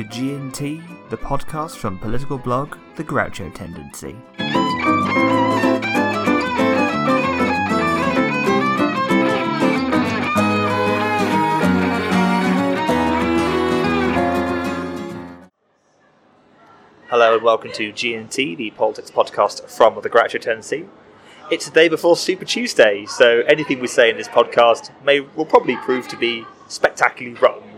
to G&T, the podcast from political blog The Groucho Tendency. Hello and welcome to G&T, the politics podcast from the Groucho Tendency. It's the day before Super Tuesday, so anything we say in this podcast may will probably prove to be spectacularly wrong.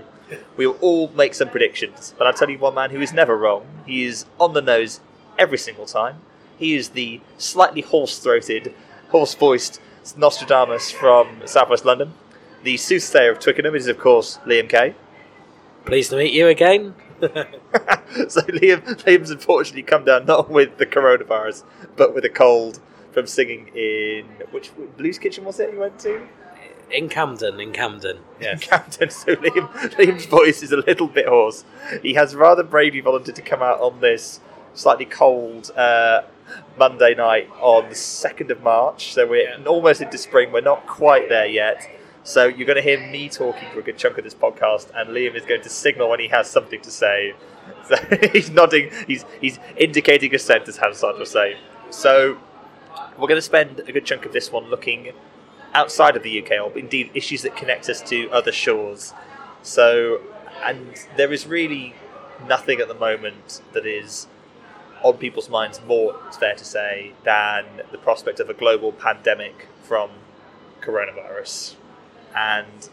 We'll all make some predictions, but I'll tell you one man who is never wrong. He is on the nose every single time. He is the slightly hoarse-throated, hoarse-voiced Nostradamus from Southwest London. The soothsayer of Twickenham is, of course, Liam Kay. Pleased to meet you again. so Liam, Liam's unfortunately come down not with the coronavirus, but with a cold from singing in which Blues Kitchen was it you went to? In Camden, in Camden. Yeah, Camden. So Liam, Liam's voice is a little bit hoarse. He has rather bravely volunteered to come out on this slightly cold uh, Monday night on the second of March. So we're almost into spring. We're not quite there yet. So you're going to hear me talking for a good chunk of this podcast, and Liam is going to signal when he has something to say. So he's nodding. He's he's indicating assent as Hansard will say. So we're going to spend a good chunk of this one looking outside of the UK, or indeed issues that connect us to other shores. So, and there is really nothing at the moment that is on people's minds more, it's fair to say, than the prospect of a global pandemic from coronavirus. And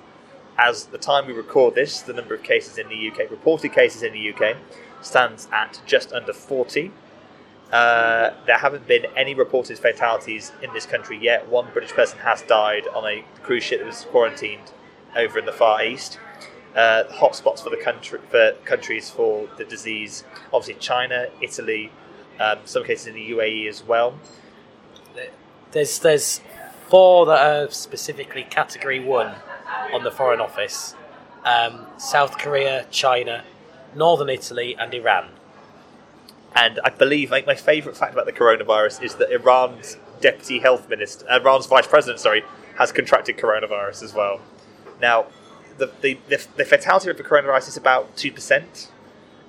as the time we record this, the number of cases in the UK, reported cases in the UK, stands at just under 40. Uh, there haven't been any reported fatalities in this country yet. One British person has died on a cruise ship that was quarantined over in the Far East. Uh, hotspots for the country for countries for the disease, obviously China, Italy, um, some cases in the UAE as well. There's there's four that are specifically Category One on the Foreign Office: um, South Korea, China, Northern Italy, and Iran. And I believe like, my favourite fact about the coronavirus is that Iran's deputy health minister, uh, Iran's vice president, sorry, has contracted coronavirus as well. Now, the, the, the, the fatality rate for coronavirus is about 2%,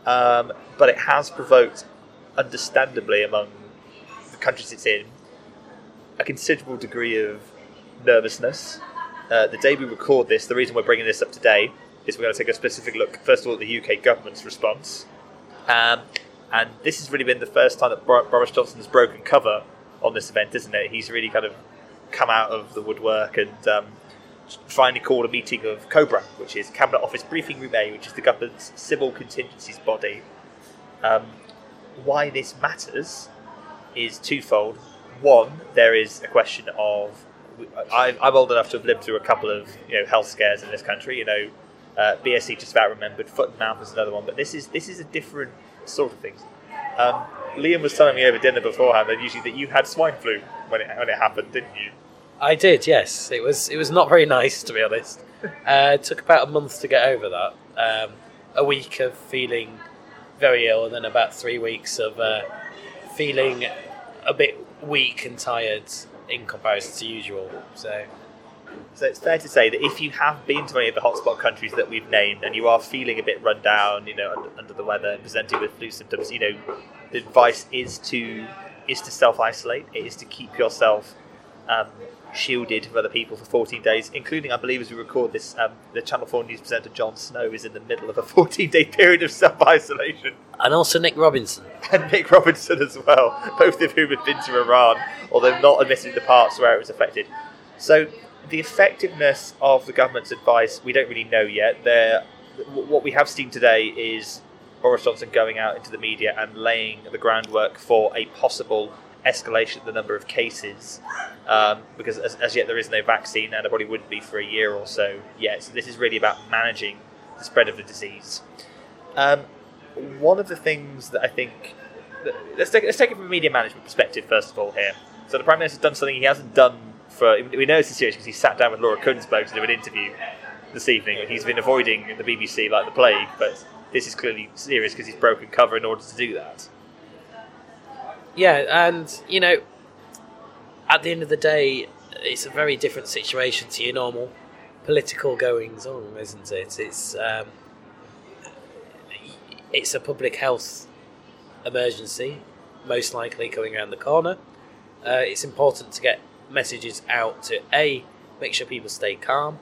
um, but it has provoked, understandably, among the countries it's in, a considerable degree of nervousness. Uh, the day we record this, the reason we're bringing this up today is we're going to take a specific look, first of all, at the UK government's response. Um, and this has really been the first time that Boris Johnson has broken cover on this event, isn't it? He's really kind of come out of the woodwork and um, finally called a meeting of COBRA, which is Cabinet Office Briefing Room A, which is the government's civil contingencies body. Um, why this matters is twofold. One, there is a question of I'm old enough to have lived through a couple of you know health scares in this country. You know, uh, BSE just about remembered. Foot and mouth was another one, but this is this is a different sort of things. Um, Liam was telling me over dinner beforehand that usually that you had swine flu when it when it happened, didn't you? I did, yes. It was it was not very nice to be honest. Uh, it took about a month to get over that. Um, a week of feeling very ill, and then about three weeks of uh, feeling a bit weak and tired in comparison to usual. So so it's fair to say that if you have been to any of the hotspot countries that we've named and you are feeling a bit run down, you know, under, under the weather and presenting with flu symptoms, you know, the advice is to is to self isolate. It is to keep yourself um, shielded from other people for 14 days, including, I believe, as we record this, um, the Channel 4 News presenter Jon Snow is in the middle of a 14 day period of self isolation. And also Nick Robinson. And Nick Robinson as well, both of whom have been to Iran, although not admitted the parts where it was affected. So the effectiveness of the government's advice, we don't really know yet. There, what we have seen today is Boris Johnson going out into the media and laying the groundwork for a possible escalation of the number of cases, um, because as, as, yet there is no vaccine, and there probably wouldn't be for a year or so yet. So this is really about managing the spread of the disease. Um, one of the things that I think, let's take, let's take it from a media management perspective first of all here. So the Prime Minister's done something he hasn't done for we know it's serious because he sat down with Laura Kuenssberg to do an interview this evening. And he's been avoiding the BBC like the plague, but this is clearly serious because he's broken cover in order to do that. Yeah, and you know, at the end of the day, it's a very different situation to your normal political goings on, isn't it? It's um, it's a public health emergency, most likely coming around the corner. Uh, it's important to get messages out to A, make sure people stay calm,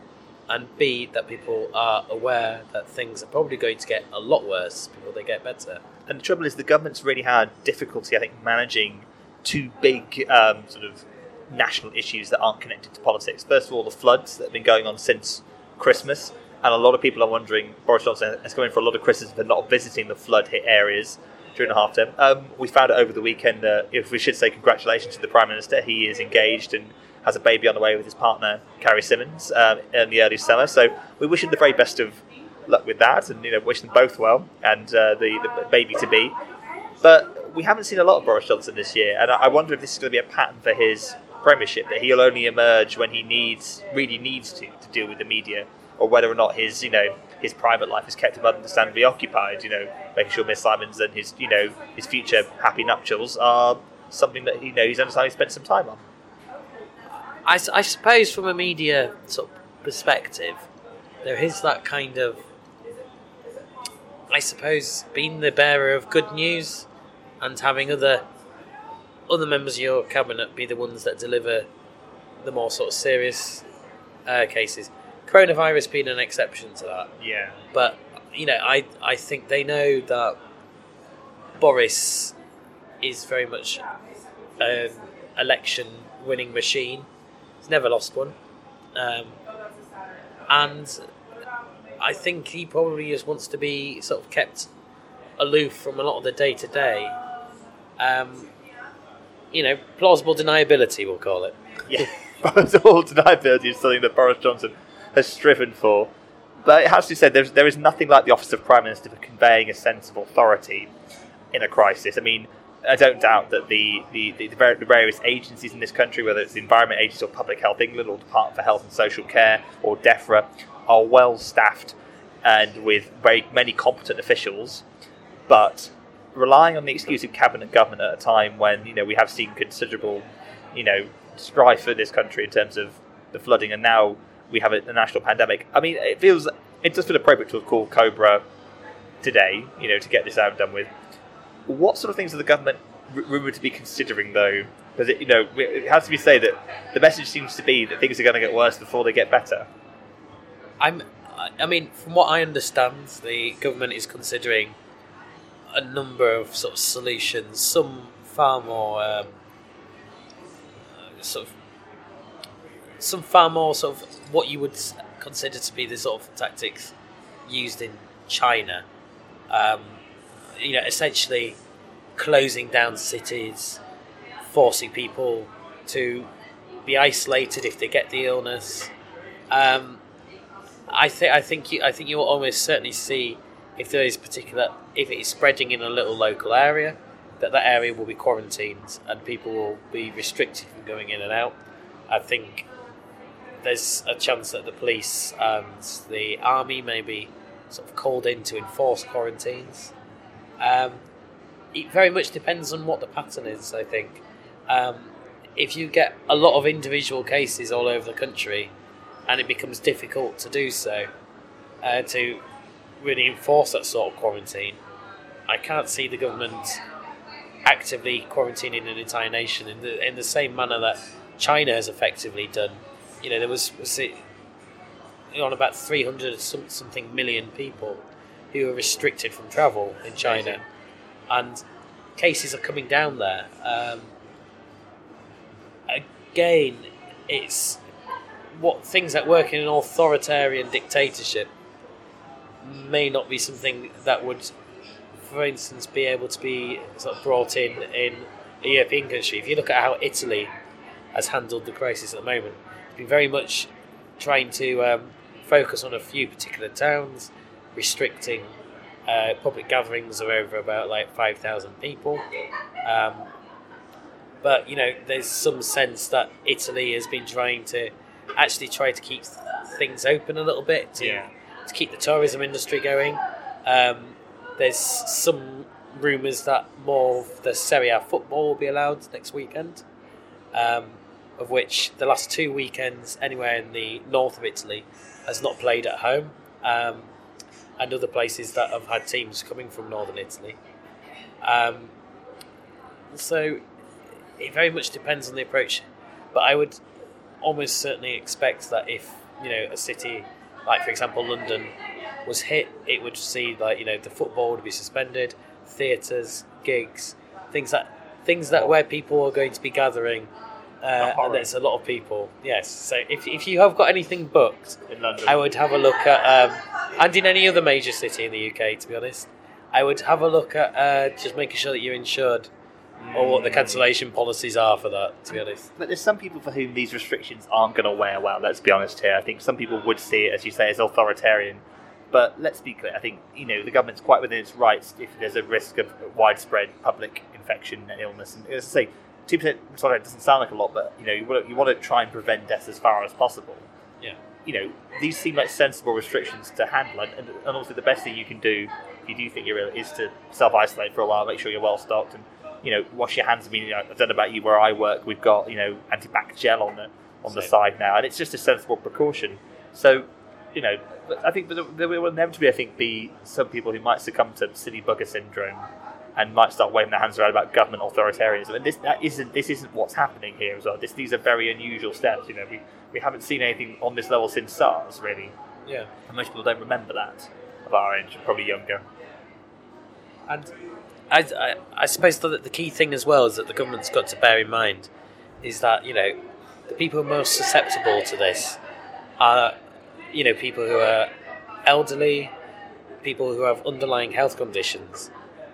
and B, that people are aware that things are probably going to get a lot worse before they get better. And the trouble is, the government's really had difficulty, I think, managing two big um, sort of national issues that aren't connected to politics. First of all, the floods that have been going on since Christmas, and a lot of people are wondering Boris Johnson has come in for a lot of criticism for not visiting the flood hit areas during the half term. Um, we found out over the weekend that if we should say congratulations to the Prime Minister, he is engaged and has a baby on the way with his partner Carrie Symonds um, in the early summer. So we wish him the very best of luck with that, and you know wish them both well and uh, the the baby to be. But we haven't seen a lot of Boris Johnson this year, and I wonder if this is going to be a pattern for his premiership that he'll only emerge when he needs really needs to to deal with the media, or whether or not his you know his private life has kept him understandably occupied. You know, making sure Miss Symonds and his you know his future happy nuptials are something that you know he's understandably spent some time on. I suppose from a media sort of perspective, there is that kind of, I suppose, being the bearer of good news and having other other members of your cabinet be the ones that deliver the more sort of serious uh, cases. Coronavirus being an exception to that, Yeah. but you know, I I think they know that Boris is very much an election winning machine. He's never lost one, um, and I think he probably just wants to be sort of kept aloof from a lot of the day to day. You know, plausible deniability, we'll call it. Yeah, all deniability is something that Boris Johnson has striven for. But it has to be said, there's, there is nothing like the office of Prime Minister for conveying a sense of authority in a crisis. I mean, I don't doubt that the, the, the, various agencies in this country, whether it's the Environment Agency or Public Health England or Department for Health and Social Care or DEFRA, are well staffed and with very many competent officials. But relying on the exclusive cabinet government at a time when you know we have seen considerable, you know, strife for this country in terms of the flooding, and now we have a, a national pandemic. I mean, it feels it does feel appropriate to have called Cobra today, you know, to get this out and done with. What sort of things are the government r- rumored to be considering, though? Because you know, it has to be said that the message seems to be that things are going to get worse before they get better. I'm. I- I mean, from what I understand, the government is considering a number of sort of solutions. Some far more um, uh, sort of some far more sort of what you would consider to be the sort of tactics used in China. Um, you know, essentially closing down cities, forcing people to be isolated if they get the illness. Um, I think I think you I think you'll almost certainly see if there is particular if it is spreading in a little local area that that area will be quarantined and people will be restricted from going in and out. I think there's a chance that the police and the army may be sort of called in to enforce quarantines. Um, it very much depends on what the pattern is. I think um, if you get a lot of individual cases all over the country, and it becomes difficult to do so, uh, to really enforce that sort of quarantine, I can't see the government actively quarantining an entire nation in the in the same manner that China has effectively done. You know, there was, was it on about three hundred some, something million people who were restricted from travel in China, and cases are coming down there. Um, again, it's what things that work in an authoritarian dictatorship may not be something that would, for instance, be able to be sort of brought in in a European country. If you look at how Italy has handled the crisis at the moment, been very much trying to um, focus on a few particular towns, restricting uh, public gatherings of over about like five thousand people. Um, but you know, there's some sense that Italy has been trying to actually try to keep things open a little bit to, Yeah. to keep the tourism industry going. Um, there's some rumours that more of the Serie A football will be allowed next weekend, um, of which the last two weekends anywhere in the north of Italy has not played at home. Um, and other places that have had teams coming from northern Italy. Um, so it very much depends on the approach, but I would almost certainly expect that if you know a city like, for example, London was hit, it would see like you know the football would be suspended, theatres, gigs, things that things that where people are going to be gathering. Uh, and there's a lot of people. Yes. So if, if you have got anything booked, in London. I would have a look at, um, and in any other major city in the UK, to be honest, I would have a look at uh, just making sure that you're insured, or what the cancellation policies are for that. To be honest, But there's some people for whom these restrictions aren't going to wear well. Let's be honest here. I think some people would see it, as you say, as authoritarian. But let's be clear. I think you know the government's quite within its rights if there's a risk of widespread public infection and illness. And as I say, two percent. Sorry, it doesn't sound like a lot, but you know you want to, you want to try and prevent deaths as far as possible. yeah. You know these seem like sensible restrictions to handle, and, and, also the best thing you can do if you do think you're ill is to self isolate for a while, make sure you're well stocked, and you know wash your hands. I mean, you know, I don't know about you, where I work, we've got you know antibac gel on the on the side now, and it's just a sensible precaution. So, you know, I think there there will inevitably, I think, be some people who might succumb to city bugger syndrome and might start waving their hands around about government authoritarianism. And this that isn't this isn't what's happening here as well. This, these are very unusual steps. You know, we, we haven't seen anything on this level since SARS, really. Yeah. And most people don't remember that of our age, probably younger. And I, I, I suppose that the key thing as well is that the government's got to bear in mind is that you know the people most susceptible to this are you know people who are elderly, people who have underlying health conditions,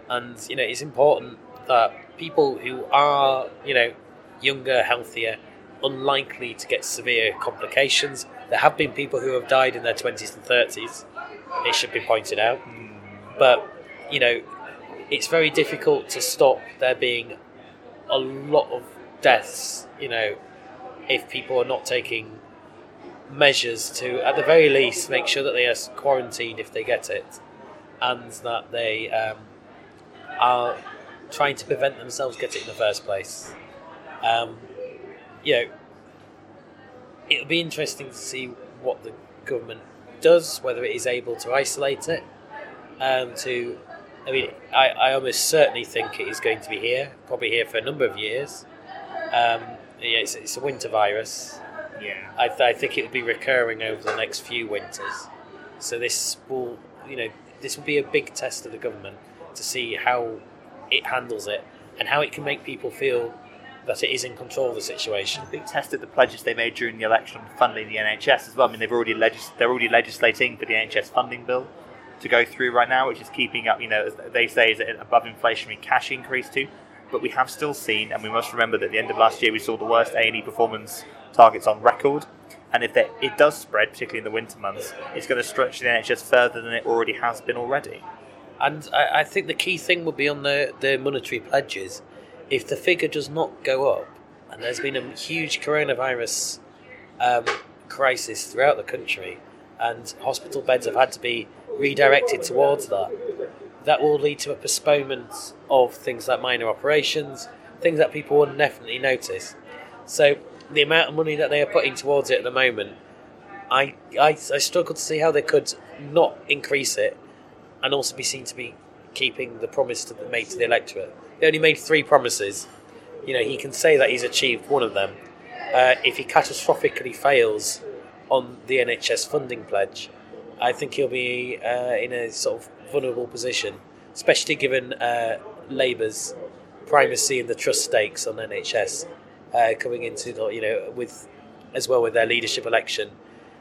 and you know it's important that people who are you know younger, healthier, unlikely to get severe complications. There have been people who have died in their twenties and thirties. It should be pointed out, but you know it's very difficult to stop there being a lot of deaths, you know, if people are not taking measures to, at the very least, make sure that they are quarantined if they get it, and that they um, are trying to prevent themselves getting it in the first place. Um, you know, it'll be interesting to see what the government does, whether it is able to isolate it, um, to I mean, I, I almost certainly think it is going to be here, probably here for a number of years. Um, yeah, it's, it's a winter virus. Yeah. I, th- I think it will be recurring over the next few winters. So this will, you know, this will be a big test of the government to see how it handles it and how it can make people feel that it is in control of the situation. Big test of the pledges they made during the election on funding the NHS as well. I mean, they've already legis- they're already legislating for the NHS funding bill to go through right now, which is keeping up. You know, as they say, is above inflationary cash increase too. But we have still seen, and we must remember that at the end of last year we saw the worst A and E performance targets on record. And if it does spread, particularly in the winter months, it's going to stretch the NHS further than it already has been already. And I, I think the key thing will be on the, the monetary pledges. If the figure does not go up, and there's been a huge coronavirus um, crisis throughout the country, and hospital beds have had to be redirected towards that, that will lead to a postponement of things like minor operations, things that people will definitely notice. So the amount of money that they are putting towards it at the moment, I, I, I struggle to see how they could not increase it and also be seen to be keeping the promise the, made to the electorate. They only made three promises. You know, he can say that he's achieved one of them. Uh, if he catastrophically fails on the NHS funding pledge, I think he'll be uh, in a sort of vulnerable position, especially given uh, Labour's primacy in the trust stakes on NHS uh, coming into the, you know with as well with their leadership election.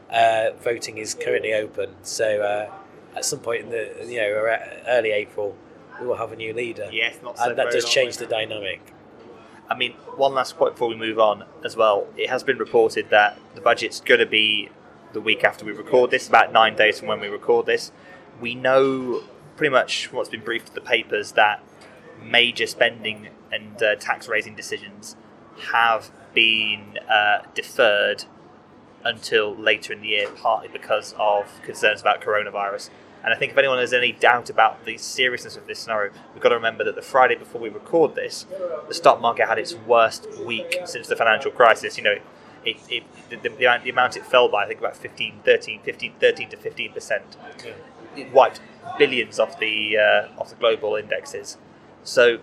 Uh, voting is currently open, so uh, at some point in the you know early April, we will have a new leader. Yes, not so and that does change the dynamic. I mean, one last point before we move on as well. It has been reported that the budget's going to be the week after we record this, about nine days from when we record this. We know pretty much what's been briefed to the papers that major spending and uh, tax raising decisions have been uh, deferred until later in the year, partly because of concerns about coronavirus. And I think if anyone has any doubt about the seriousness of this scenario, we've got to remember that the Friday before we record this, the stock market had its worst week since the financial crisis. You know, it, it, the, the, the amount it fell by, I think about 15, 13, 15, 13 to 15%. it wiped billions off the uh, off the global indexes. So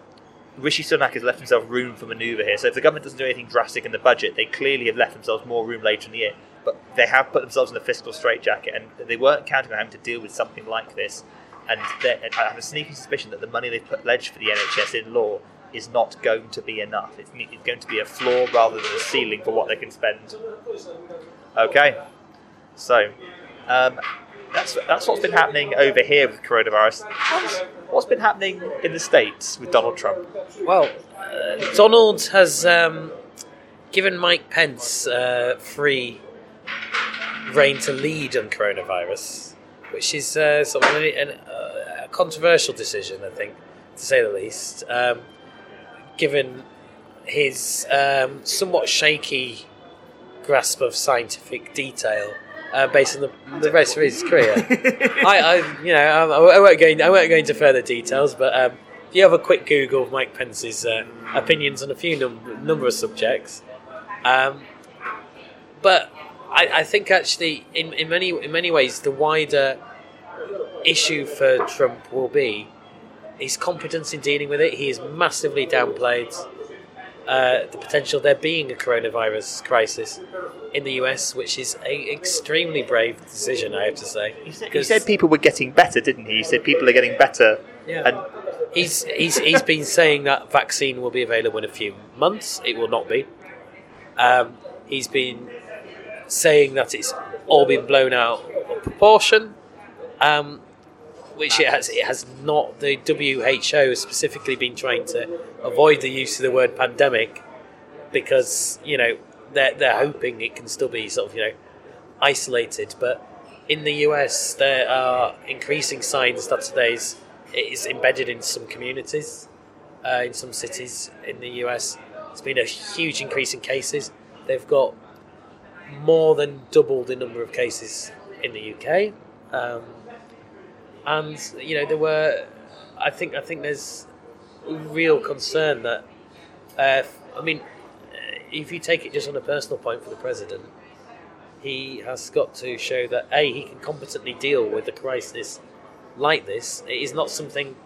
Rishi Sunak has left himself room for manoeuvre here. So if the government doesn't do anything drastic in the budget, they clearly have left themselves more room later in the year. But they have put themselves in a fiscal straitjacket, and they weren't counting on having to deal with something like this. And I have a sneaking suspicion that the money they've put pledged for the NHS in law is not going to be enough. It's, it's going to be a floor rather than a ceiling for what they can spend. Okay, so um, that's that's what's been happening over here with coronavirus. What's, what's been happening in the states with Donald Trump? Well, uh, Donald has um, given Mike Pence uh, free rein to lead on coronavirus, which is uh, sort of an, an, uh, a controversial decision, I think, to say the least. Um, given his um, somewhat shaky grasp of scientific detail. Uh, based on the, the rest of his career, I, I, you know, I, I won't go. In, I won't go into further details, but um, if you have a quick Google of Mike Pence's uh, opinions on a few num- number of subjects, um, but I, I think actually, in, in many in many ways, the wider issue for Trump will be his competence in dealing with it. He has massively downplayed uh, the potential there being a coronavirus crisis in the US, which is a extremely brave decision, I have to say. He said, he said people were getting better, didn't he? He said people are getting better. Yeah. And He's, he's, he's been saying that vaccine will be available in a few months. It will not be. Um, he's been saying that it's all been blown out of proportion, um, which it has. It has not. The WHO has specifically been trying to avoid the use of the word pandemic because you know they're they're hoping it can still be sort of you know isolated, but in the US there are increasing signs that today's it is embedded in some communities, uh, in some cities in the US. There's been a huge increase in cases. They've got more than double the number of cases in the UK, um, and you know there were. I think I think there's real concern that. Uh, I mean, uh, if you take it just on a personal point for the president, he has got to show that a he can competently deal with a crisis like this. It is not something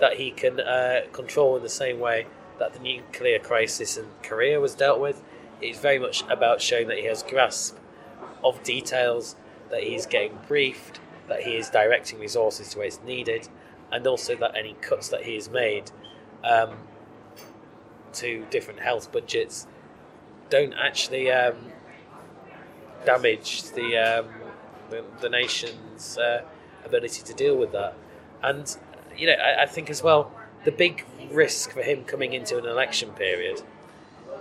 that he can uh, control in the same way that the nuclear crisis in Korea was dealt with. It is very much about showing that he has grasp of details, that he's getting briefed, that he is directing resources to where it's needed, and also that any cuts that he has made um, to different health budgets don't actually um, damage the, um, the the nation's uh, ability to deal with that. And you know, I, I think as well, the big risk for him coming into an election period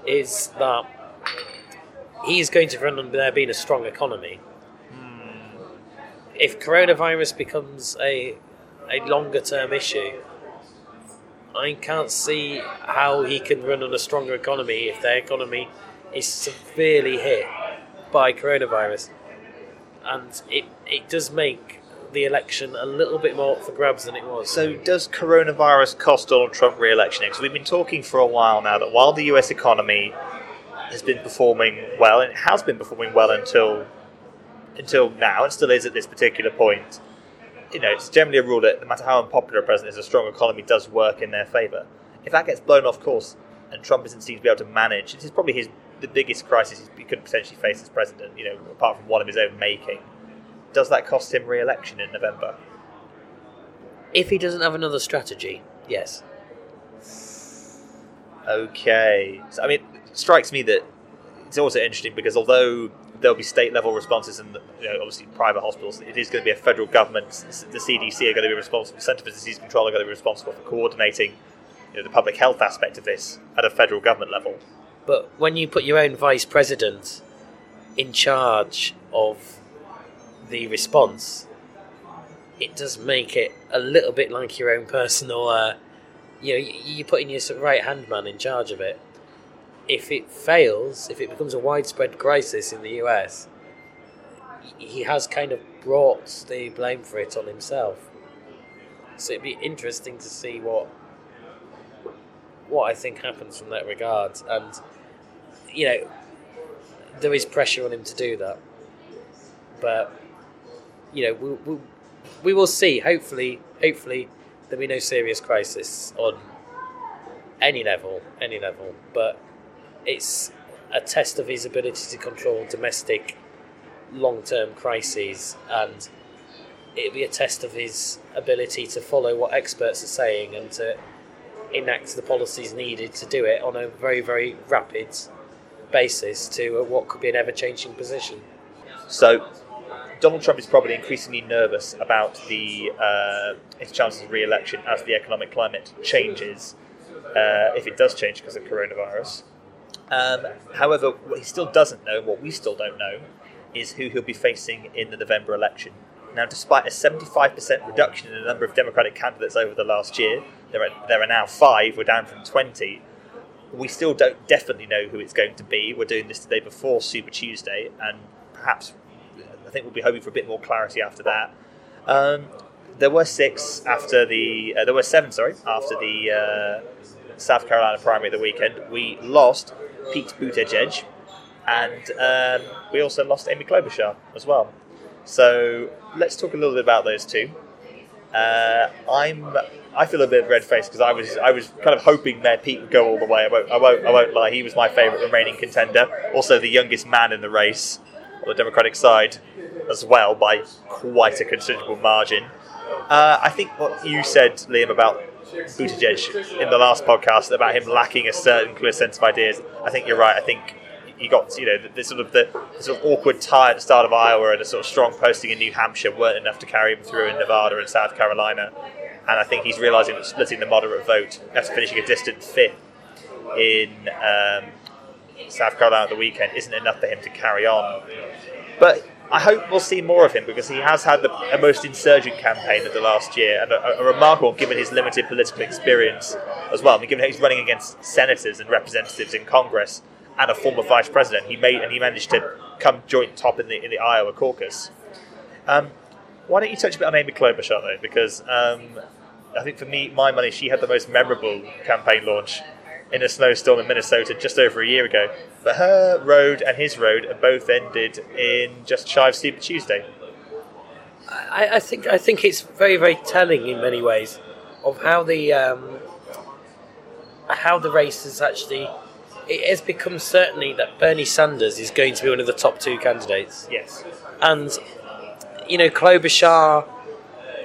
is that he is going to run on there being a strong economy. If coronavirus becomes a a longer term issue, I can't see how he can run on a stronger economy if their economy is severely hit by coronavirus. And it, it does make the election a little bit more for grabs than it was. so, does coronavirus cost Donald Trump re-election? Because we've been talking for a while now that while the U.S. economy has been performing well, and it has been performing well until until now, and still is at this particular point. You know, it's generally a rule that no matter how unpopular a president is, a strong economy does work in their favour. If that gets blown off course, and Trump doesn't seem to be able to manage, this is probably his the biggest crisis he could potentially face as president. You know, apart from one of his own making. Does that cost him re-election in November? if he doesn't have another strategy, yes. Okay. So, I mean, it strikes me that it's also interesting because although there'll be state level responses and you know, obviously private hospitals, it is going to be a federal government. The CDC are going to be responsible, the Centre for Disease Control are going to be responsible for coordinating you know, the public health aspect of this at a federal government level. But when you put your own vice president in charge of the response, it does make it a little bit like your own personal. Uh, you know, you're putting your right hand man in charge of it. If it fails, if it becomes a widespread crisis in the US, he has kind of brought the blame for it on himself. So it'd be interesting to see what what I think happens from that regard. And you know, there is pressure on him to do that. But you know, we, we, we will see. Hopefully, hopefully there'll be no serious crisis on any level, any level. But it's a test of his ability to control domestic long-term crises, and it'll be a test of his ability to follow what experts are saying and to enact the policies needed to do it on a very, very rapid basis to what could be an ever-changing position. So, Donald Trump is probably increasingly nervous about the uh, his chances of re-election as the economic climate changes, uh, if it does change because of coronavirus. Um, however, what he still doesn't know, what we still don't know, is who he'll be facing in the November election. Now, despite a 75% reduction in the number of Democratic candidates over the last year, there are, there are now five, we're down from 20. We still don't definitely know who it's going to be. We're doing this today before Super Tuesday, and perhaps think we'll be hoping for a bit more clarity after that. Um, there were six after the, uh, there were seven, sorry, after the uh, South Carolina primary of the weekend. We lost Pete Buttigieg, and um, we also lost Amy Klobuchar as well. So let's talk a little bit about those two. Uh, I'm I feel a bit red faced because I was I was kind of hoping Mayor Pete would go all the way. I won't I won't, I won't lie. He was my favourite remaining contender. Also the youngest man in the race on the Democratic side as well by quite a considerable margin. Uh, I think what you said, Liam, about Buttigieg in the last podcast about him lacking a certain clear sense of ideas. I think you're right. I think he got you know the, the sort of the, the, sort of awkward tie at the start of Iowa and a sort of strong posting in New Hampshire weren't enough to carry him through in Nevada and South Carolina. And I think he's realising that splitting the moderate vote after finishing a distant fifth in um, South Carolina at the weekend isn't enough for him to carry on. But I hope we'll see more of him because he has had the a most insurgent campaign of the last year and a, a remarkable given his limited political experience as well. I mean, given that he's running against senators and representatives in Congress and a former vice president, he made and he managed to come joint top in the in the Iowa caucus. Um, why don't you touch a bit on Amy Klobuchar though? Because um, I think for me, my money, she had the most memorable campaign launch in a snowstorm in Minnesota just over a year ago. But her road and his road have both ended in just shy of Super Tuesday. I, I think I think it's very very telling in many ways of how the um, how the race has actually. It has become certainly that Bernie Sanders is going to be one of the top two candidates, Yes. and you know Klobuchar.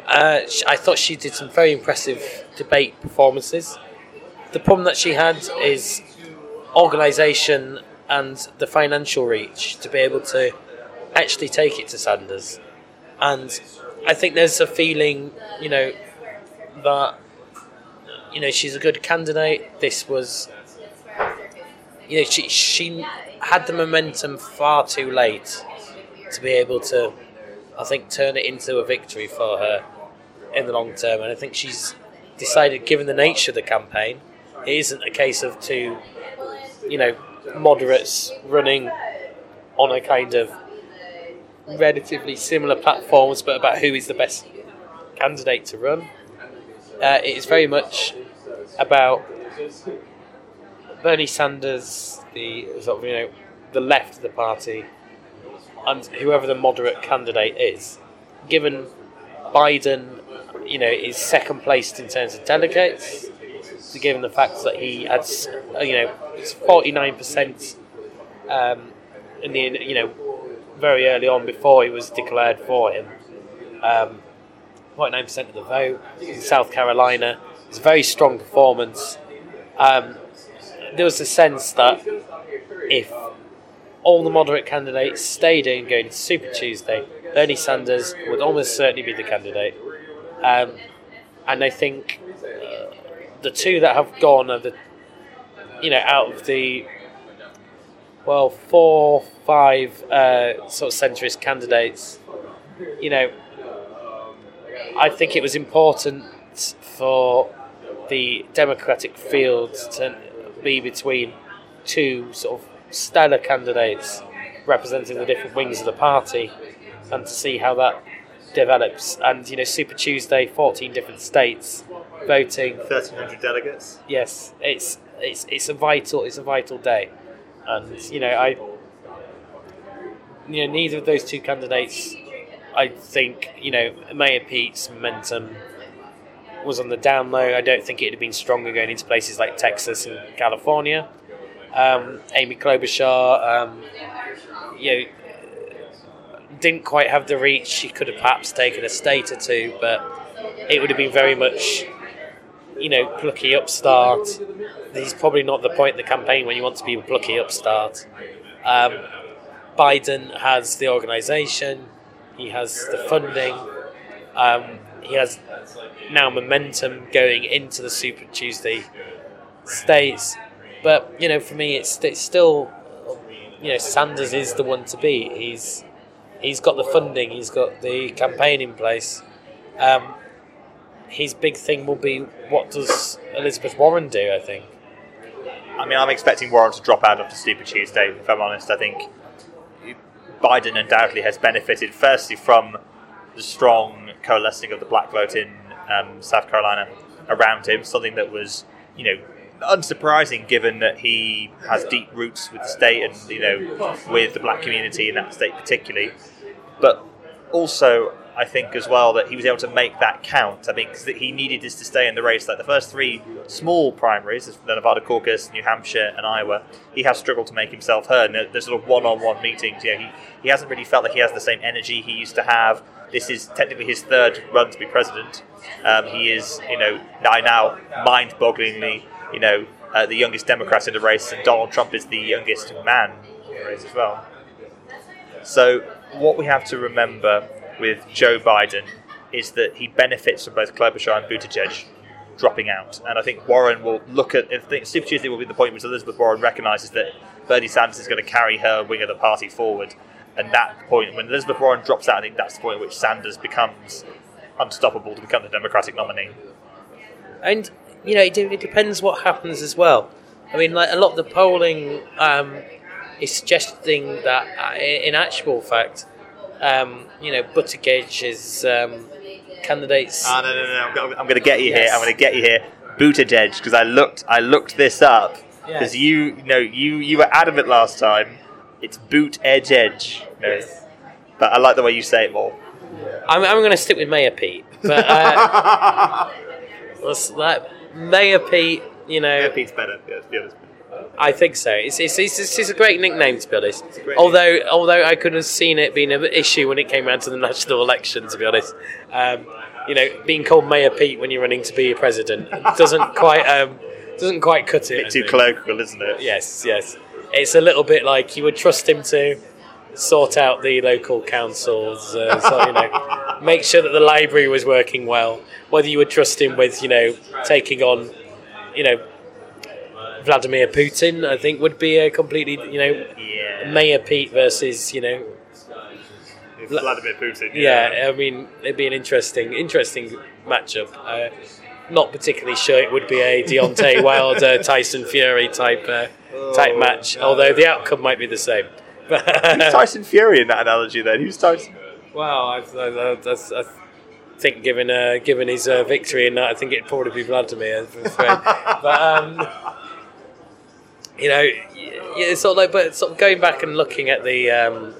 Uh, I thought she did some very impressive debate performances. The problem that she had is organisation and the financial reach to be able to actually take it to Sanders. And I think there's a feeling, you know, that you know she's a good candidate. This was, you know, she she had the momentum far too late to be able to, I think, turn it into a victory for her in the long term. And I think she's decided, given the nature of the campaign, it isn't a case of two, you know, moderates running on a kind of relatively similar platforms, but about who is the best candidate to run. Uh, it is very much about Bernie Sanders, the sort of you know the left of the party, and whoever the moderate candidate is. Given Biden, you know, is second placed in terms of delegates, given the fact that he had, uh, you know, forty nine percent um, in the you know very early on before he was declared for him. Um, 49% of the vote in South Carolina. It's a very strong performance. Um, there was a sense that if all the moderate candidates stayed in going to Super Tuesday, Bernie Sanders would almost certainly be the candidate. Um, and I think the two that have gone are the, you know, out of the well, four, five uh, sort of centrist candidates, you know, I think it was important for the Democratic field to be between two sort of stellar candidates representing the different wings of the party and to see how that develops. And, you know, Super Tuesday, 14 different states voting. 1,300 delegates. Yes, it's, it's, it's a vital, it's a vital day. And, you know, I, you know, neither of those two candidates I think you know Mayor Pete's momentum was on the down low. I don't think it had been stronger going into places like Texas and California. Um, Amy Klobuchar, um, you know, didn't quite have the reach. She could have perhaps taken a state or two, but it would have been very much, you know, plucky upstart. Is probably not the point in the campaign when you want to be a plucky upstart. Um, Biden has the organisation, he has the funding, um, he has now momentum going into the Super Tuesday states. But you know, for me, it's it's still, you know, Sanders is the one to beat. He's he's got the funding, he's got the campaign in place. Um, his big thing will be what does Elizabeth Warren do? I think. I mean, I'm expecting Warren to drop out after Super Tuesday. If I'm honest, I think Biden undoubtedly has benefited firstly from the strong coalescing of the black vote in um, South Carolina around him, something that was, you know, unsurprising given that he has deep roots with the state and you know with the black community in that state particularly. But also, I think as well that he was able to make that count. I mean, that he needed this to stay in the race. Like the first three small primaries, the Nevada caucus, New Hampshire, and Iowa, he has struggled to make himself heard. And there's sort of one-on-one meetings. Know, he, he hasn't really felt like he has the same energy he used to have. This is technically his third run to be president. Um, he is, you know, now, now mind-bogglingly, you know, uh, the youngest Democrat in the race, and Donald Trump is the youngest man in the race as well. So what we have to remember with Joe Biden is that he benefits from both Klobuchar and Buttigieg dropping out. And I think Warren will look at, I think Super Tuesday will be the point which Elizabeth Warren recognises that Bernie Sanders is going to carry her wing of the party forward. And that point, when Elizabeth Warren drops out, I think that's the point at which Sanders becomes unstoppable to become the Democratic nominee. And you know, it, it depends what happens as well. I mean, like a lot of the polling um, is suggesting that, uh, in actual fact, um, you know, Buttigieg's um, candidates. Ah, no, no, no! I'm, I'm going to get you here. I'm going to get you here. Buttigieg, because I looked, I looked this up because Yes. you, you know, you you were adamant last time. It's boot edge edge. No. Yes. But I like the way you say it more. I'm, I'm going to stick with Mayor Pete, but uh, let's, Mayor Pete, you know, Yeah, Pete's better. Yeah, be honest. I think so. It's it's, it's, it's, it's a great nickname to be honest. a Although although I couldn't have seen it being an issue when it came around to the national election. To be honest, um, you know, being called Mayor Pete when you're running to be a president doesn't quite um, doesn't quite cut it. I Bit too colloquial, isn't it? Yes, yes. It's a little bit like you would trust him to sort out the local councils, uh, so, you know, make sure that the library was working well. Whether you would trust him with, you know, taking on, you know, Vladimir Putin, I think would be a completely, you know, Yeah. Mayor Pete versus, you know, Vladimir Putin. yeah. I mean, it'd be an interesting, interesting matchup. Uh, not particularly sure it would be a Deontay Wilder Tyson Fury type uh, type match, although the outcome might be the same. Who's Tyson Fury in that analogy then? Who's Tyson? well, I, I, I, I think given uh, given his uh, victory in that, I think it'd probably be Vladimir. I'm but um, you know, yeah, it's sort of like, but sort of going back and looking at the um,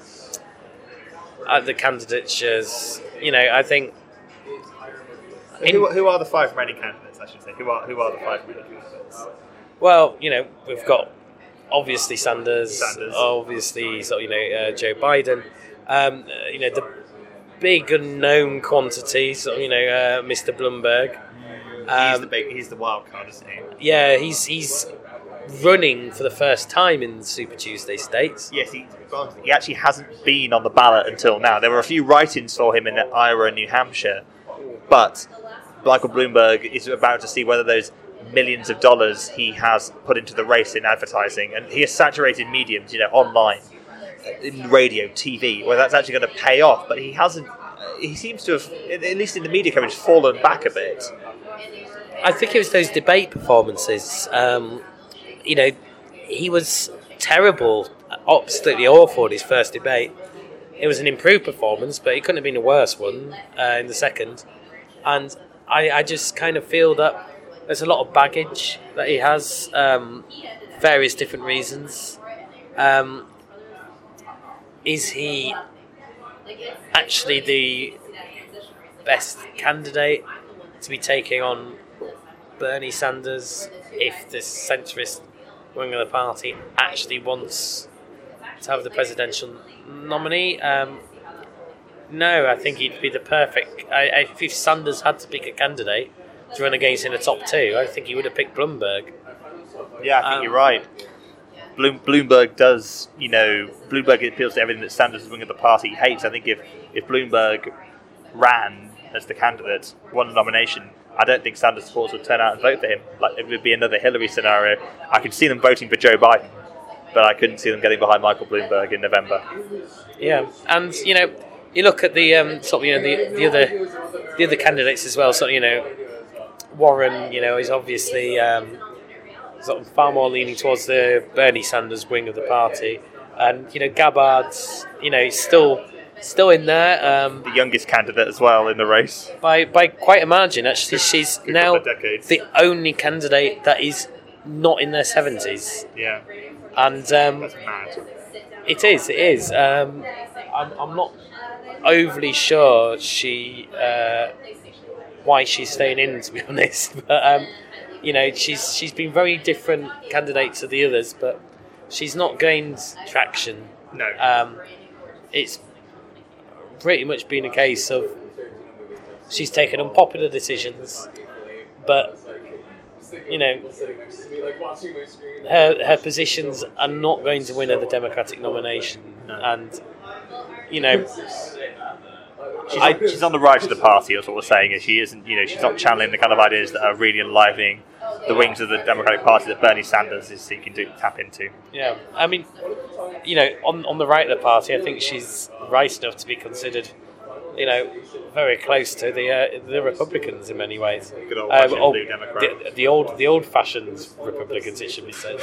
at the candidatures, you know, I think Who, who are the five remaining candidates, I should say? Who are, who are the five remaining candidates? Well, you know, we've got obviously Sanders, Sanders. obviously, so, you know, uh, Joe Biden. Um, uh, you know, the big unknown quantities, so, you know, uh, Mr. Bloomberg. he's, Um, the big, he's the wild card, isn't he? yeah, he's he's running for the first time in Super Tuesday states. Yes, he, he actually hasn't been on the ballot until now. There were a few write-ins for him in Iowa and New Hampshire, but Michael Bloomberg is about to see whether those millions of dollars he has put into the race in advertising, and he has saturated mediums, you know, online, in radio, TV, whether that's actually going to pay off. But he hasn't. He seems to have, at at least in the media coverage, fallen back a bit. I think it was those debate performances. Um, you know, he was terrible, absolutely awful in his first debate. It was an improved performance, but it couldn't have been a worse one uh, in the second. And I, I just kind of feel that there's a lot of baggage that he has, um, various different reasons. Um, is he actually the best candidate to be taking on Bernie Sanders if the centrist wing of the party actually wants to have the presidential nominee. Um, no, I think he'd be the perfect. I, I, if Sanders had to pick a candidate to run against in the top two, I think he would have picked Bloomberg. Yeah, I think Um, you're right. Bloom, Bloomberg does, you know, Bloomberg appeals to everything that Sanders' wing of the party hates. I think if, if Bloomberg ran as the candidate, won the nomination, I don't think Sanders supporters would turn out and vote for him. Like it would be another Hillary scenario. I could see them voting for Joe Biden, but I couldn't see them getting behind Michael Bloomberg in November. Yeah, and you know, you look at the um, sort of you know the, the other the other candidates as well. So you know, Warren, you know, is obviously um, sort of far more leaning towards the Bernie Sanders wing of the party, and you know, Gabbard's, you know, he's still still in there um, The youngest candidate as well in the race. by by quite a margin. Actually, she's now couple of decades. the only candidate that is not in their seventies, Yeah, and um, that's mad. It is. It is. Um, I'm, I'm not overly sure she uh, why she's staying in, to be honest. But um, you know, she's she's been very different candidate to the others, but she's not gained traction. No. Um, it's pretty much been a case of she's taken unpopular decisions, but you know, her her positions are not going to win her the Democratic nomination, and you know, She's, on, she's on the right of the party, that's what we're saying. Is she isn't, you know, she's not channeling the kind of ideas that are really enlivening the wings of the Democratic Party that Bernie Sanders is seeking to tap into. yeah, I mean, you know, on on the right of the party, I think she's right enough to be considered. You know, very close to the uh, the Republicans in many ways. Good old Uh, fashioned oh, Democrat. the, the old the old fashioned Republicans, it should be said.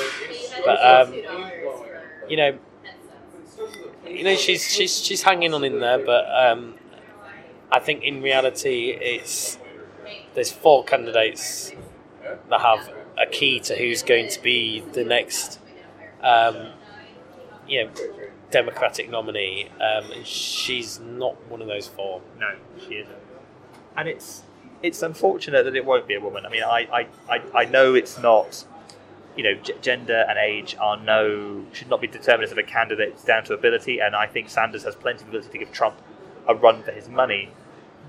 But um, you know, you know, she's she's she's hanging on in there, but um, I think in reality, it's there's four candidates that have a key to who's going to be the next, um, you know, Democratic nominee, um, and she's not one of those four. No, she isn't. And it's it's unfortunate that it won't be a woman. I mean, I I, I, I know it's not. You know, g- gender and age are no should not be determinants of a candidate. It's down to ability, and I think Sanders has plenty of ability to give Trump a run for his money.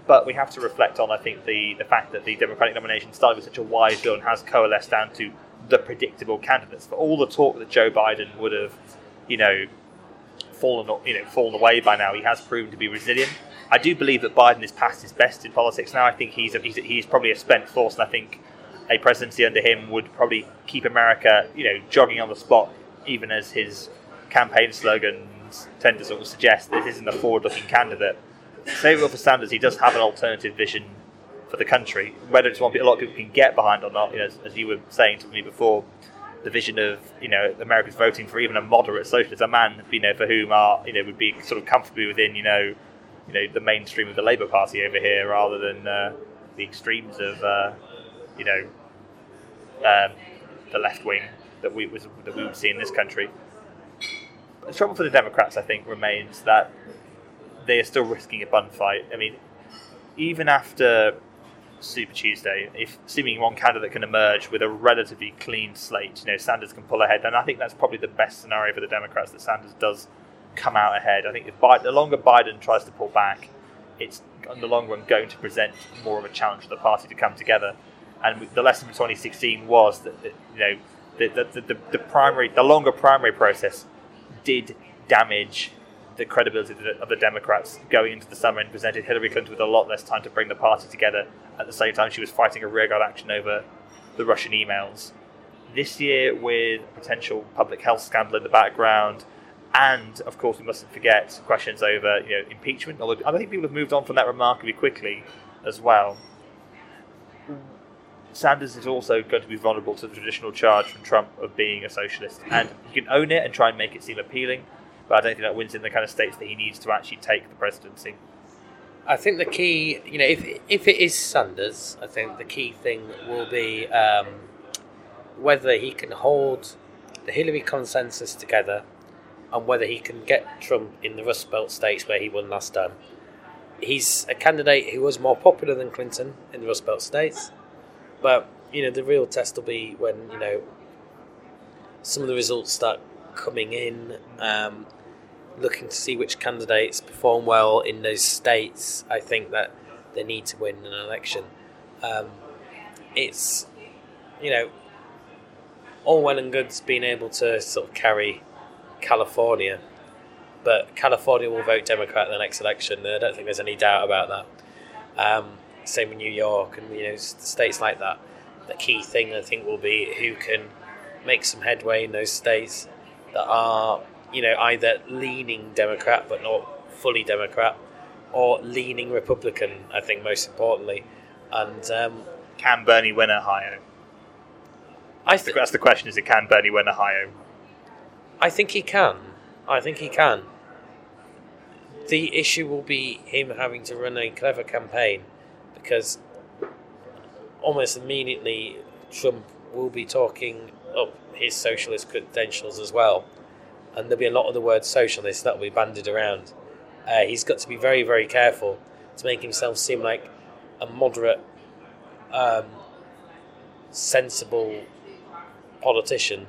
But we have to reflect on, I think, the, the fact that the Democratic nomination started with such a wide bill and has coalesced down to the predictable candidates. For all the talk that Joe Biden would have, you know, fallen you know fallen away by now. He has proven to be resilient. I do believe that Biden is past his best in politics now. I think he's a, he's, he's probably a spent force, and I think a presidency under him would probably keep America you know jogging on the spot, even as his campaign slogans tend to sort of suggest this isn't a forward-looking candidate. Say for Sanders, he does have an alternative vision for the country. Whether it's one a lot of people can get behind or not, you know, as, as you were saying to me before, the vision of you know Americans voting for even a moderate socialist, a man you know for whom are you know would be sort of comfortably within you know you know the mainstream of the Labour Party over here, rather than uh, the extremes of uh, you know um, the left wing that we was, that we would see in this country. The trouble for the Democrats, I think, remains that they are still risking a bun fight. I mean, even after Super Tuesday, if assuming one candidate can emerge with a relatively clean slate, you know, Sanders can pull ahead, then I think that's probably the best scenario for the Democrats that Sanders does come out ahead. I think if Biden, the longer Biden tries to pull back, it's in the long run going to present more of a challenge for the party to come together. And the lesson from 2016 was that, that you know the, the, the, the primary, the longer primary process did damage the credibility of the, of the Democrats going into the summer and presented Hillary Clinton with a lot less time to bring the party together. At the same time, she was fighting a rearguard action over the Russian emails. This year, with a potential public health scandal in the background, and of course, we mustn't forget questions over you know impeachment. Although I think people have moved on from that remarkably quickly as well. Sanders is also going to be vulnerable to the traditional charge from Trump of being a socialist, and he can own it and try and make it seem appealing. But I don't think that wins in the kind of states that he needs to actually take the presidency. I think the key, you know, if if it is Sanders, I think the key thing will be um, whether he can hold the Hillary consensus together and whether he can get Trump in the Rust Belt states where he won last time. He's a candidate who was more popular than Clinton in the Rust Belt states, but you know the real test will be when you know some of the results start coming in. Um, looking to see which candidates perform well in those states. I think that they need to win an election. Um, it's you know all well and good being able to sort of carry California, but California will vote Democrat in the next election. I don't think there's any doubt about that. Um, same with New York and you know states like that. The key thing I think will be who can make some headway in those states that are you know either leaning Democrat but not fully Democrat, or leaning Republican. I think most importantly, and um, Can Bernie win Ohio? I think That's the question: Is it can Bernie win Ohio? I think he can. I think he can. The issue will be him having to run a clever campaign because almost immediately Trump will be talking up his socialist credentials as well. And there'll be a lot of the word socialist that will be bandied around. Uh, he's got to be very, very careful to make himself seem like a moderate, um, sensible politician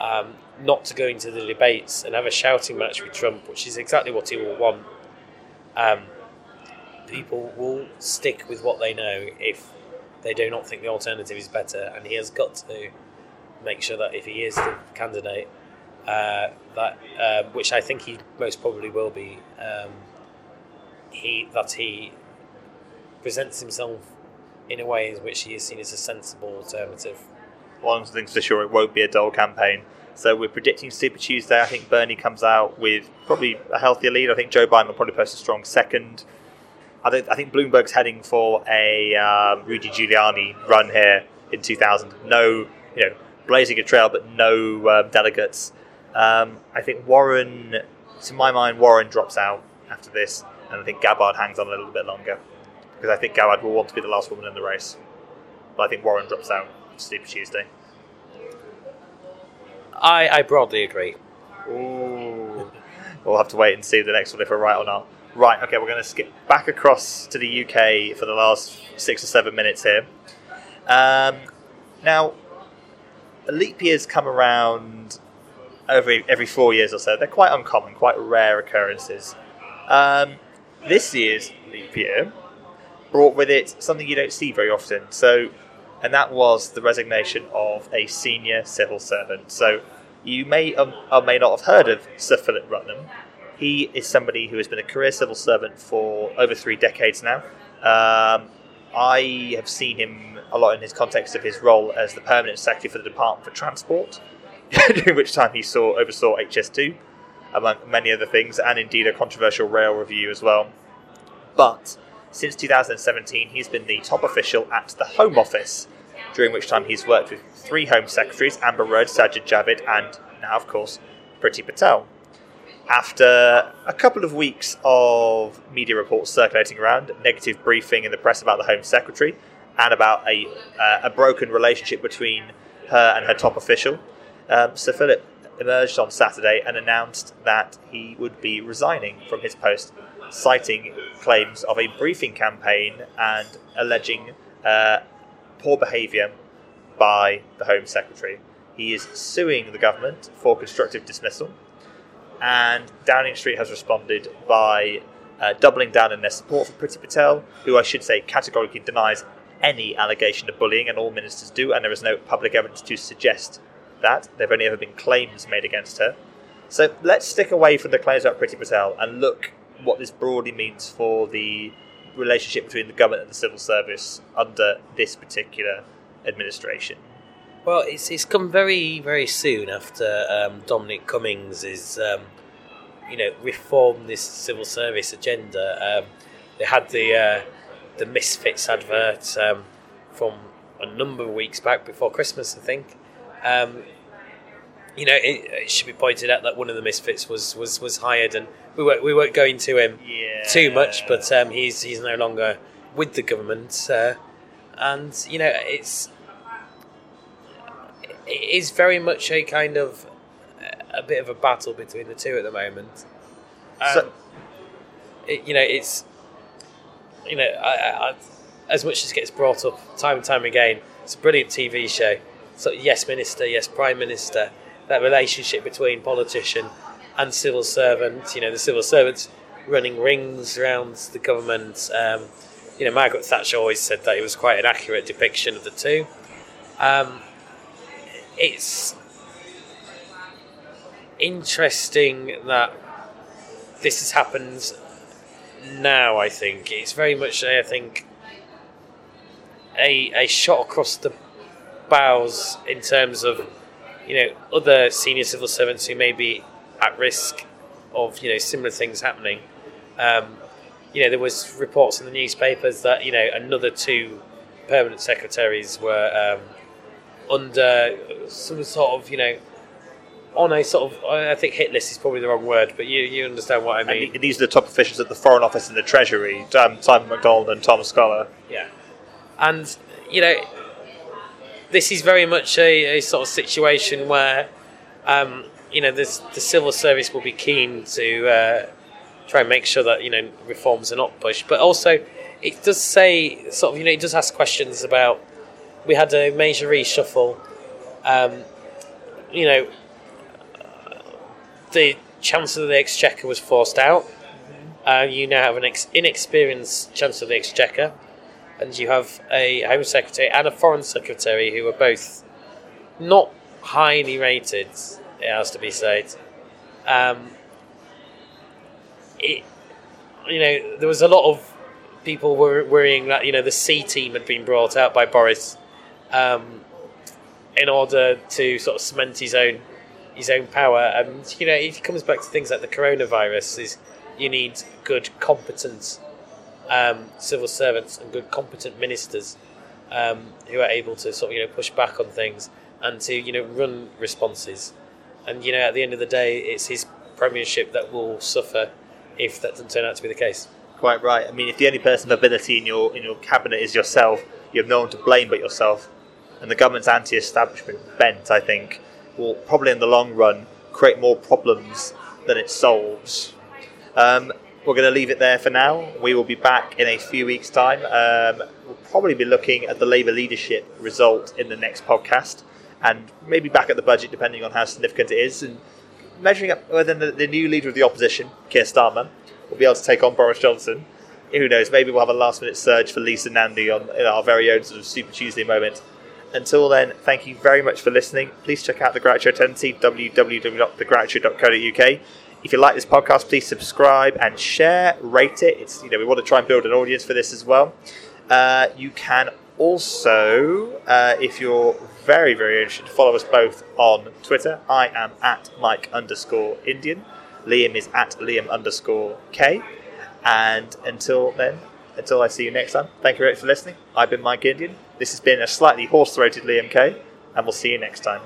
um, not to go into the debates and have a shouting match with Trump, which is exactly what he will want. Um, people will stick with what they know if they do not think the alternative is better, and he has got to make sure that if he is the candidate, uh, that uh, which I think he most probably will be, um, he that he presents himself in a way in which he is seen as a sensible alternative. One thing's for sure, it won't be a dull campaign. So we're predicting Super Tuesday. I think Bernie comes out with probably a healthier lead. I think Joe Biden will probably post a strong second. I think, I think Bloomberg's heading for a um, Rudy Giuliani run here in 2000. No, you know, blazing a trail, but no um, delegates. Um, I think Warren, to my mind, Warren drops out after this, and I think Gabbard hangs on a little bit longer because I think Gabbard will want to be the last woman in the race. But I think Warren drops out Super Tuesday. I, I broadly agree. Ooh. We'll have to wait and see the next one if we're right or not. Right, okay, we're going to skip back across to the UK for the last six or seven minutes here. Um, now, leap years come around every every four years or so. They're quite uncommon, quite rare occurrences. Um, this year's leap year brought with it something you don't see very often. So, and that was the resignation of a senior civil servant. So, you may um, or may not have heard of Sir Philip Rutnam. He is somebody who has been a career civil servant for over three decades now. Um, I have seen him a lot in his context of his role as the permanent secretary for the Department for Transport, during which time he saw oversaw HS2, among many other things, and indeed a controversial rail review as well. But since 2017, he's been the top official at the Home Office, during which time he's worked with three Home Secretaries, Amber Rudd, Sajid Javid, and now, of course, Priti Patel. After a couple of weeks of media reports circulating around, negative briefing in the press about the Home Secretary, and about a, uh, a broken relationship between her and her top official, um, Sir Philip emerged on Saturday and announced that he would be resigning from his post, citing claims of a briefing campaign and alleging uh, poor behaviour by the Home Secretary. He is suing the government for constructive dismissal, and Downing Street has responded by uh, doubling down in their support for Priti Patel, who I should say categorically denies any allegation of bullying, and all ministers do, and there is no public evidence to suggest that. There have only ever been claims made against her. So let's stick away from the claims about Priti Patel and look what this broadly means for the relationship between the government and the civil service under this particular administration. Well, it's it's come very very soon after um, Dominic Cummings is um, you know reformed this civil service agenda. Um, they had the uh, the Misfits advert um, from a number of weeks back before Christmas, I think. Um, you know, it, it should be pointed out that one of the Misfits was was, was hired, and we weren't we weren't going to him Yeah. too much, but um, he's he's no longer with the government, uh, and you know it's it is very much a kind of a bit of a battle between the two at the moment. Um, So- it, you know, it's you know, I, I, I, as much as it gets brought up time and time again, it's a brilliant TV show. So yes, minister, yes, prime minister. That relationship between politician and civil servant. You know, the civil servants running rings around the government. Um, you know, Margaret Thatcher always said that it was quite an accurate depiction of the two. Um, it's interesting that this has happened now. I think it's very much, I think, a a shot across the bows in terms of you know other senior civil servants who may be at risk of you know similar things happening. Um, you know, there was reports in the newspapers that you know another two permanent secretaries were um, under some sort of you know on a sort of I think hit list is probably the wrong word, but you you understand what I mean. And these are the top officials at the Foreign Office and the Treasury, um, Simon McDonald and Tom Scholar. Yeah. And, you know, this is very much a, a sort of situation where, um, you know, this, the civil service will be keen to uh, try and make sure that, you know, reforms are not pushed. But also, it does say, sort of, you know, it does ask questions about, we had a major reshuffle. Um, you know, the Chancellor of the Exchequer was forced out. Uh, you now have an ex- inexperienced Chancellor of the Exchequer and you have a Home Secretary and a Foreign Secretary who are both not highly rated, it has to be said. Um, it, you know, there was a lot of people were worrying that you know the C team had been brought out by Boris um, in order to sort of cement his own his own power, and you know, if it comes back to things like the coronavirus. Is you need good, competent um, civil servants and good competent ministers um, who are able to sort of you know push back on things and to you know run responses. And you know at the end of the day, it's his premiership that will suffer if that doesn't turn out to be the case. Quite right. I mean, if the only person of ability in your in your cabinet is yourself, you have no one to blame but yourself. And the government's anti-establishment bent, I think, will probably in the long run create more problems than it solves. Um, we're going to leave it there for now. We will be back in a few weeks' time. Um, we'll probably be looking at the Labour leadership result in the next podcast, and maybe back at the budget, depending on how significant it is, and measuring up whether the, the new leader of the opposition, Keir Starmer, will be able to take on Boris Johnson. Who knows? Maybe we'll have a last-minute surge for Lisa Nandy on our very own sort of Super Tuesday moment. Until then, thank you very much for listening. Please check out the Groucho tendency, www.thegroucho.co.uk. If you like this podcast, please subscribe and share, rate it. It's you know we want to try and build an audience for this as well. Uh, you can also, uh, if you're very very interested, follow us both on Twitter. I am at Mike underscore Indian. Liam is at Liam underscore K. And until then, until I see you next time, thank you very much for listening. I've been Mike Indian. This has been a slightly hoarse throated Liam K. And we'll see you next time.